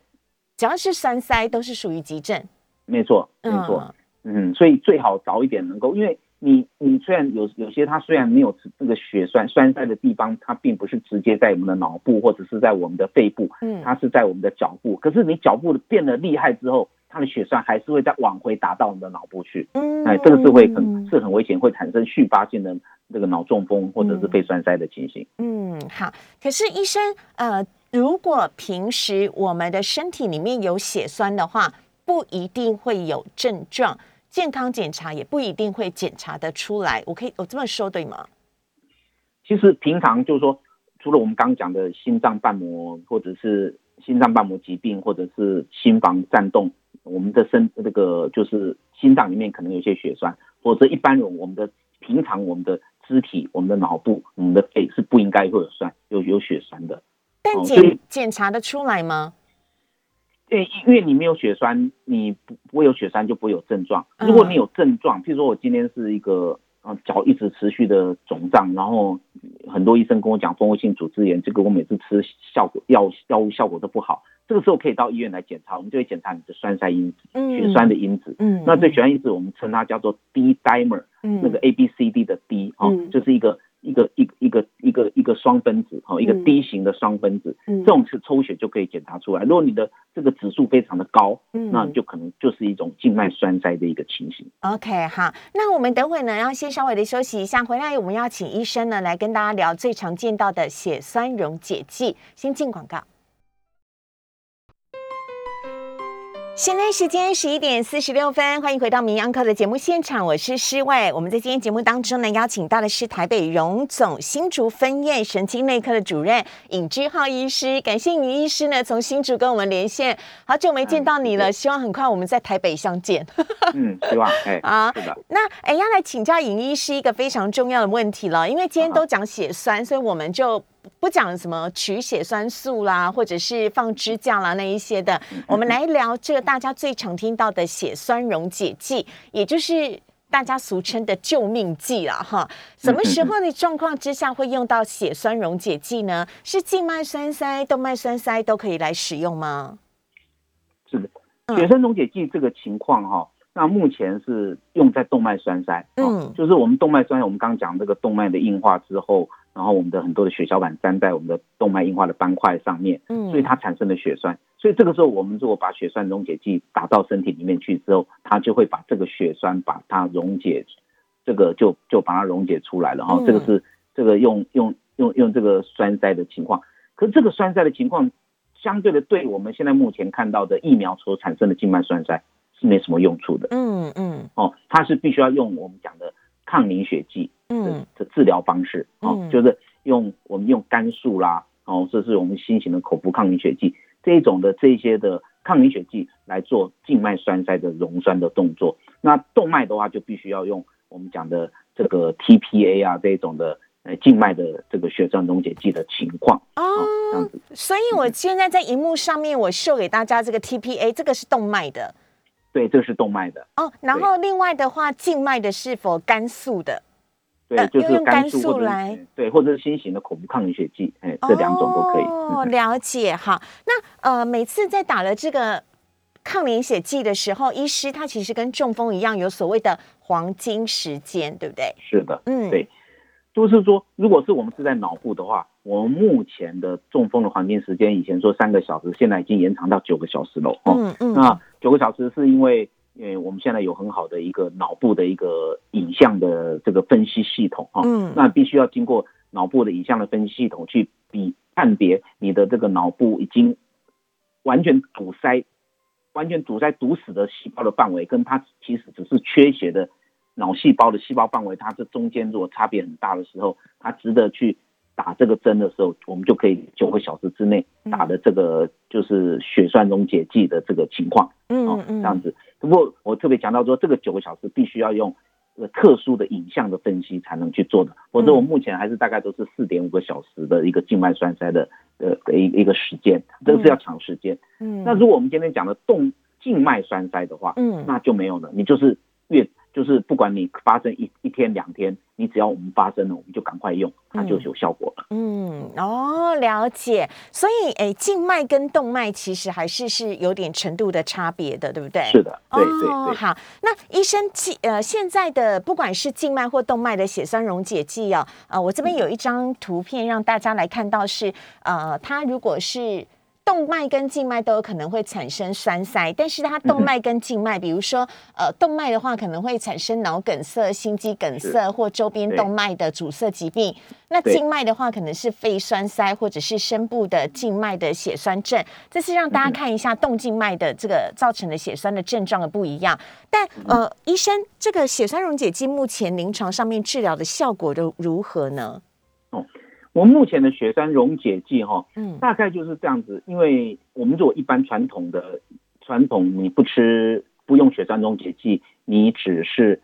只要是栓塞都是属于急症，没错，没错。嗯，所以最好早一点能够，因为你你虽然有有些它虽然没有这个血栓栓塞的地方，它并不是直接在我们的脑部或者是在我们的肺部，嗯，它是在我们的脚部。可是你脚部变得厉害之后。它的血栓还是会再往回打到你的脑部去，哎，这个是会很是很危险，会产生续发性的这个脑中风或者是肺栓塞的情形。嗯，好。可是医生，呃，如果平时我们的身体里面有血栓的话，不一定会有症状，健康检查也不一定会检查得出来。我可以我这么说对吗？其实平常就是说，除了我们刚讲的心脏瓣膜或者是心脏瓣膜疾病，或者是心房颤动。我们的身这个就是心脏里面可能有些血栓，否则一般人我们的平常我们的肢体、我们的脑部、我们的肺是不应该会有栓有有血栓的。但检检查的出来吗？对，因为你没有血栓，你不不会有血栓就不会有症状。如果你有症状，譬如说我今天是一个啊脚一直持续的肿胀，然后很多医生跟我讲蜂窝性组织炎，这个我每次吃效果药药物效果都不好。这个时候可以到医院来检查，我们就会检查你的栓塞因子，血栓的因子。嗯，那这血栓因子我们称它叫做 D dimer，那个 A B C D 的 D 哦，就是一个一个一一个一个一个双分子哈，一个 D 型的双分子。嗯，这种是抽血就可以检查出来。如果你的这个指数非常的高，嗯，那就可能就是一种静脉栓塞的一个情形。OK，好，那我们等会呢要先稍微的休息一下，回来我们要请医生呢来跟大家聊最常见到的血栓溶解剂。先进广告。现在时间十一点四十六分，欢迎回到《名央课》的节目现场，我是诗伟。我们在今天节目当中呢，邀请到的是台北荣总新竹分院神经内科的主任尹之浩医师。感谢尹医师呢，从新竹跟我们连线，好久没见到你了，希望很快我们在台北相见。嗯，希望哎 啊，那哎要来请教尹医师一个非常重要的问题了，因为今天都讲血栓，所以我们就。不讲什么取血栓素啦，或者是放支架啦那一些的，我们来聊这个大家最常听到的血栓溶解剂，也就是大家俗称的救命剂了哈。什么时候的状况之下会用到血栓溶解剂呢？是静脉栓塞、动脉栓塞都可以来使用吗？是的，血栓溶解剂这个情况哈，那目前是用在动脉栓塞，嗯，就是我们动脉栓塞，我们刚刚讲这个动脉的硬化之后。然后我们的很多的血小板粘在我们的动脉硬化的斑块上面，嗯，所以它产生了血栓。所以这个时候，我们如果把血栓溶解剂打到身体里面去之后，它就会把这个血栓把它溶解，这个就就把它溶解出来了。哈，这个是这个用用用用这个栓塞的情况。可是这个栓塞的情况，相对的，对我们现在目前看到的疫苗所产生的静脉栓塞是没什么用处的。嗯嗯，哦，它是必须要用我们讲的。抗凝血剂的的治疗方式哦，就是用我们用肝素啦，哦，这是我们新型的口服抗凝血剂这一种的这些的抗凝血剂来做静脉栓塞的溶栓的动作。那动脉的话，就必须要用我们讲的这个 TPA 啊这一种的呃静脉的这个血栓溶解剂的情况哦，这样子。所以我现在在荧幕上面我秀给大家这个 TPA，这个是动脉的。对，这是动脉的哦。然后另外的话，静脉的是否肝素的？对，就是肝素来。对，或者是新型的口服抗凝血剂，哎，这两种都可以。哦，了解哈。那呃，每次在打了这个抗凝血剂的时候，医师他其实跟中风一样，有所谓的黄金时间，对不对？是的，嗯，对。就是说，如果是我们是在脑部的话，我们目前的中风的黄金时间，以前说三个小时，现在已经延长到九个小时了。哦嗯嗯。那九个小时是因为，因为我们现在有很好的一个脑部的一个影像的这个分析系统啊。嗯。那必须要经过脑部的影像的分析系统去比判别你的这个脑部已经完全堵塞、完全堵塞堵死的细胞的范围，跟它其实只是缺血的。脑细胞的细胞范围，它这中间如果差别很大的时候，它值得去打这个针的时候，我们就可以九个小时之内打的这个就是血栓溶解剂的这个情况，嗯嗯，这样子。不过我特别强调说，这个九个小时必须要用特殊的影像的分析才能去做的，否则我目前还是大概都是四点五个小时的一个静脉栓塞的呃的一一个时间，这个是要长时间。嗯，那如果我们今天讲的动静脉栓塞的话，嗯，那就没有了，你就是越。就是不管你发生一一天两天，你只要我们发生了，我们就赶快用，它就有效果了。嗯，哦，了解。所以，哎，静脉跟动脉其实还是是有点程度的差别的，对不对？是的，对对对。好，那医生，气呃，现在的不管是静脉或动脉的血栓溶解剂啊，呃，我这边有一张图片让大家来看到是，呃，它如果是。动脉跟静脉都有可能会产生栓塞，但是它动脉跟静脉，比如说呃，动脉的话可能会产生脑梗塞、心肌梗塞或周边动脉的阻塞疾病。那静脉的话，可能是肺栓塞或者是深部的静脉的血栓症。这是让大家看一下动静脉的这个造成的血栓的症状的不一样。但呃，医生，这个血栓溶解剂目前临床上面治疗的效果都如何呢？我们目前的血栓溶解剂，哈，嗯，大概就是这样子。因为我们如果一般传统的传统，你不吃不用血栓溶解剂，你只是，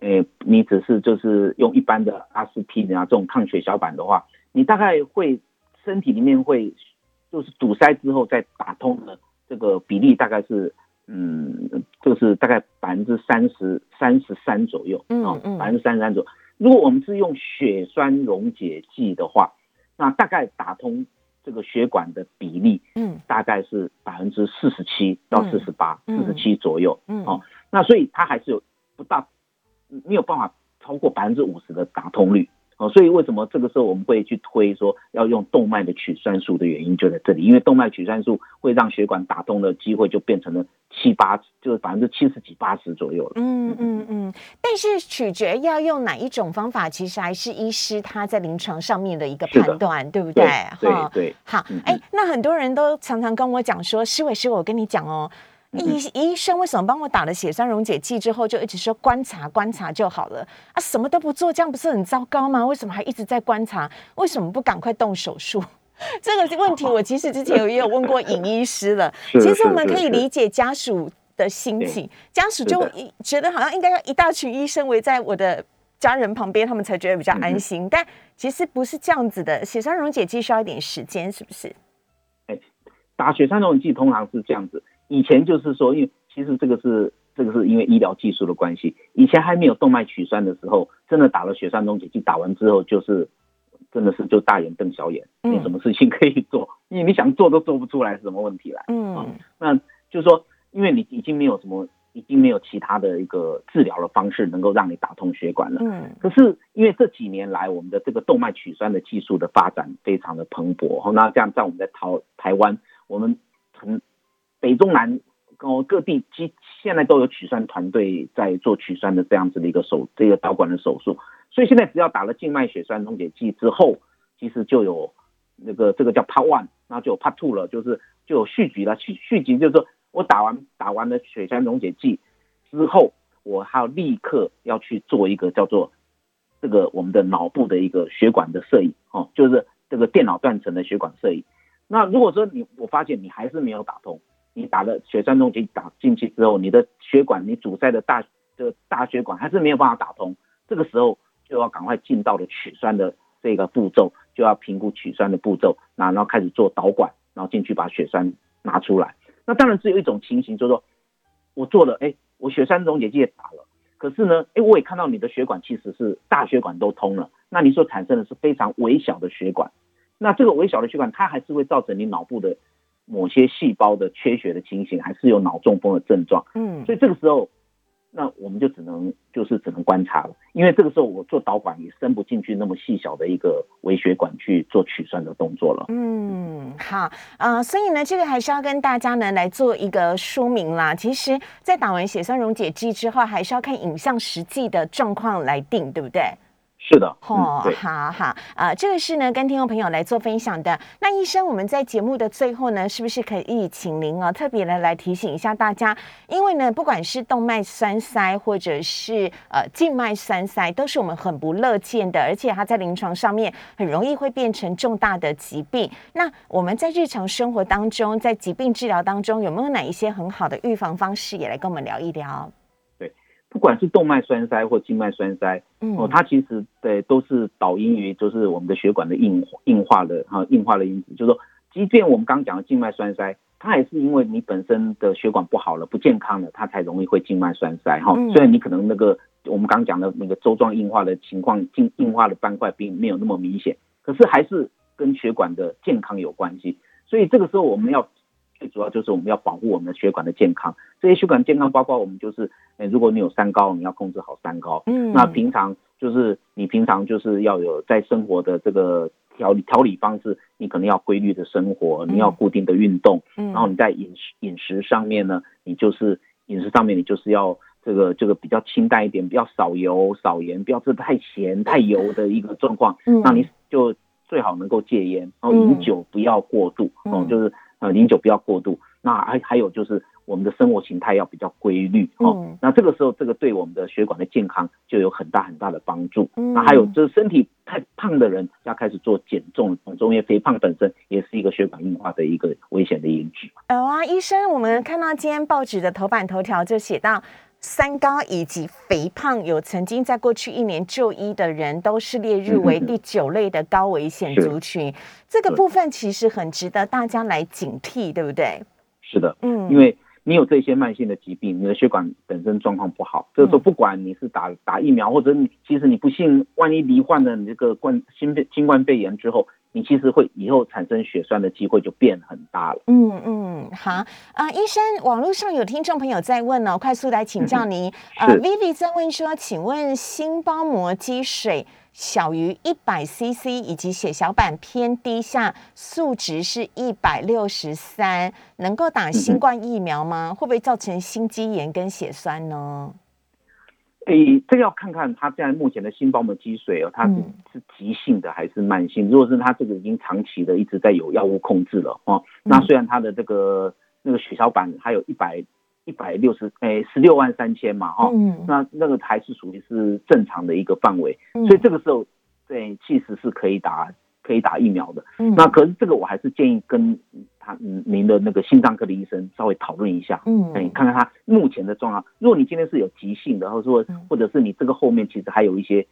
呃，你只是就是用一般的阿司匹林啊这种抗血小板的话，你大概会身体里面会就是堵塞之后再打通的这个比例大概是，嗯，就是大概百分之三十三十三左右，嗯嗯，百分之三十三左右。如果我们是用血栓溶解剂的话，那大概打通这个血管的比例，嗯，大概是百分之四十七到四十八，四十七左右，嗯，哦，那所以它还是有不大没有办法超过百分之五十的打通率。哦，所以为什么这个时候我们会去推说要用动脉的取栓术的原因就在这里，因为动脉取栓术会让血管打通的机会就变成了七八，就是百分之七十几八十左右了。嗯嗯嗯。但是取决要用哪一种方法，其实还是医师他在临床上面的一个判断，对不对？对对。好，哎，那很多人都常常跟我讲说，施伟师，我跟你讲哦。医医生为什么帮我打了血栓溶解剂之后就一直说观察观察就好了啊？什么都不做，这样不是很糟糕吗？为什么还一直在观察？为什么不赶快动手术？这个问题我其实之前有也有问过尹医师了。其实我们可以理解家属的心情，家属就觉得好像应该要一大群医生围在我的家人旁边，他们才觉得比较安心。但其实不是这样子的，血栓溶解剂需要一点时间，是不是？哎，打血栓溶解剂通常是这样子。以前就是说，因为其实这个是这个是因为医疗技术的关系，以前还没有动脉取栓的时候，真的打了血栓溶解剂，打完之后就是真的是就大眼瞪小眼，没什么事情可以做，因为你想做都做不出来是什么问题来。嗯，那就是说，因为你已经没有什么，已经没有其他的一个治疗的方式能够让你打通血管了。嗯，可是因为这几年来我们的这个动脉取栓的技术的发展非常的蓬勃，那这样在我们在台台湾，我们很。北中南哦各地，其现在都有取栓团队在做取栓的这样子的一个手这个导管的手术，所以现在只要打了静脉血栓溶解剂之后，其实就有那个这个叫 Part One，然后就有 Part Two 了，就是就有续集了。续续集就是说我打完打完了血栓溶解剂之后，我还要立刻要去做一个叫做这个我们的脑部的一个血管的摄影哦，就是这个电脑断层的血管摄影。那如果说你我发现你还是没有打通。你打了血栓溶解打进去之后，你的血管你阻塞的大这个大血管还是没有办法打通，这个时候就要赶快进到了取栓的这个步骤，就要评估取栓的步骤，然后开始做导管，然后进去把血栓拿出来。那当然只有一种情形，就是说我做了，哎，我血栓溶解剂也打了，可是呢，哎，我也看到你的血管其实是大血管都通了，那你所产生的是非常微小的血管，那这个微小的血管它还是会造成你脑部的。某些细胞的缺血的情形，还是有脑中风的症状。嗯，所以这个时候，那我们就只能就是只能观察了，因为这个时候我做导管也伸不进去那么细小的一个微血管去做取栓的动作了。嗯，好，呃，所以呢，这个还是要跟大家呢来做一个说明啦。其实，在打完血栓溶解剂之后，还是要看影像实际的状况来定，对不对？是的，哦，好好，呃，这个是呢，跟听众朋友来做分享的。那医生，我们在节目的最后呢，是不是可以请您哦，特别的来提醒一下大家？因为呢，不管是动脉栓塞或者是呃静脉栓塞，都是我们很不乐见的，而且它在临床上面很容易会变成重大的疾病。那我们在日常生活当中，在疾病治疗当中，有没有哪一些很好的预防方式，也来跟我们聊一聊？不管是动脉栓塞或静脉栓塞，哦，它其实对都是导因于就是我们的血管的硬硬化的哈硬化的因子，就是说，即便我们刚刚讲的静脉栓塞，它也是因为你本身的血管不好了、不健康了，它才容易会静脉栓塞哈。虽然你可能那个我们刚讲的那个周状硬化的情况，硬硬化的斑块并没有那么明显，可是还是跟血管的健康有关系。所以这个时候我们要。最主要就是我们要保护我们的血管的健康，这些血管健康包括我们就是，诶，如果你有三高，你要控制好三高。嗯，那平常就是你平常就是要有在生活的这个调理调理方式，你可能要规律的生活，你要固定的运动。嗯，然后你在饮食饮食上面呢，你就是饮食上面你就是要这个这个比较清淡一点，比较少油少盐，不要吃太咸太油的一个状况。嗯，那你就最好能够戒烟，然后饮酒不要过度。嗯，就是。呃，饮酒不要过度。那还还有就是我们的生活形态要比较规律哦。那这个时候，这个对我们的血管的健康就有很大很大的帮助。那还有就是身体太胖的人要开始做减重，因为肥胖本身也是一个血管硬化的一个危险的因子。有啊，医生，我们看到今天报纸的头版头条就写到。三高以及肥胖，有曾经在过去一年就医的人，都是列入为第九类的高危险族群。这个部分其实很值得大家来警惕，对不对？是的，嗯，因为你有这些慢性的疾病，你的血管本身状况不好，这个时候不管你是打打疫苗，或者你其实你不幸万一罹患了你这个冠新新冠肺炎之后。你其实会以后产生血栓的机会就变很大了。嗯嗯，好啊，医生，网络上有听众朋友在问哦，快速来请教您。呃，Vivi 在问说，请问心包膜积水小于一百 CC，以及血小板偏低下，数值是一百六十三，能够打新冠疫苗吗？会不会造成心肌炎跟血栓呢？诶，这要看看他现在目前的心包膜积水哦，它是是急性的还是慢性？如果是他这个已经长期的一直在有药物控制了哦，那虽然他的这个那个血小板还有一百一百六十诶十六万三千嘛哈，那那个还是属于是正常的一个范围，所以这个时候对其实是可以打。可以打疫苗的，那可是这个我还是建议跟他您的那个心脏科的医生稍微讨论一下，嗯，哎，看看他目前的状况。如果你今天是有急性的，或者说或者是你这个后面其实还有一些，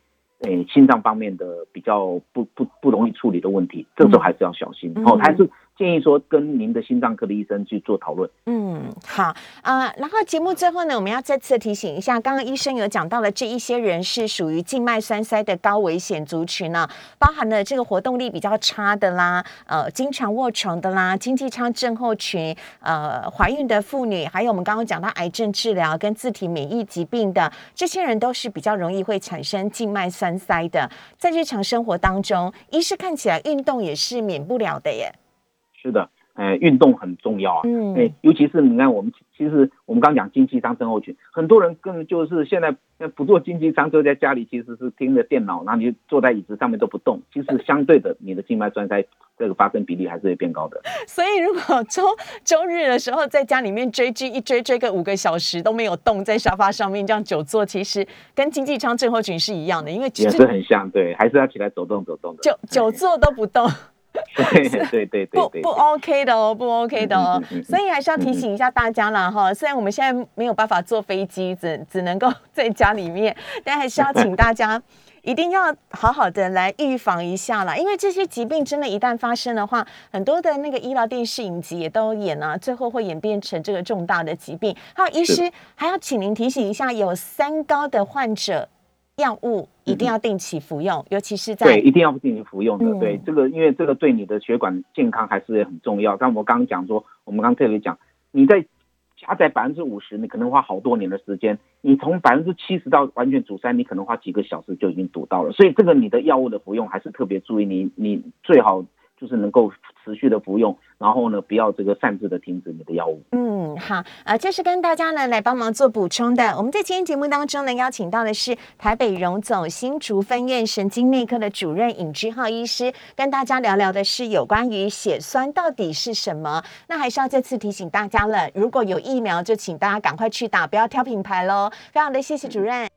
诶，心脏方面的比较不不不容易处理的问题，这时候还是要小心。哦，还是。建议说跟您的心脏科的医生去做讨论。嗯，好啊。然后节目最后呢，我们要再次提醒一下，刚刚医生有讲到了这一些人是属于静脉栓塞的高危险族群呢，包含了这个活动力比较差的啦，呃，经常卧床的啦，经济舱症候群，呃，怀孕的妇女，还有我们刚刚讲到癌症治疗跟自体免疫疾病的这些人，都是比较容易会产生静脉栓塞的。在日常生活当中，医师看起来运动也是免不了的耶。是的，哎，运动很重要啊，嗯，哎，尤其是你看，我们其实我们刚讲经济舱症候群，很多人更就是现在不做经济舱，就在家里其实是盯着电脑，然后你坐在椅子上面都不动，其实相对的，你的静脉栓塞这个发生比例还是会变高的。所以如果周周日的时候在家里面追剧，一追追个五个小时都没有动，在沙发上面这样久坐，其实跟经济舱症候群是一样的，因为也是很像，对，还是要起来走动走动的。久久坐都不动。对对对对，不不 OK 的哦，不 OK 的哦，所以还是要提醒一下大家啦哈。虽然我们现在没有办法坐飞机，只只能够在家里面，但还是要请大家一定要好好的来预防一下啦。因为这些疾病真的，一旦发生的话，很多的那个医疗电视影集也都演啊，最后会演变成这个重大的疾病。还有医师还要请您提醒一下，有三高的患者。药物一定要定期服用，尤其是在对一定要定期服用的。对这个，因为这个对你的血管健康还是很重要。但我刚刚讲说，我们刚特别讲，你在加载百分之五十，你可能花好多年的时间；你从百分之七十到完全阻塞，你可能花几个小时就已经堵到了。所以这个你的药物的服用还是特别注意，你你最好。就是能够持续的服用，然后呢，不要这个擅自的停止你的药物。嗯，好，呃，这是跟大家呢来帮忙做补充的。我们在今天节目当中呢，邀请到的是台北荣总新竹分院神经内科的主任尹之浩医师，跟大家聊聊的是有关于血栓到底是什么。那还是要再次提醒大家了，如果有疫苗，就请大家赶快去打，不要挑品牌喽。非常的谢谢主任。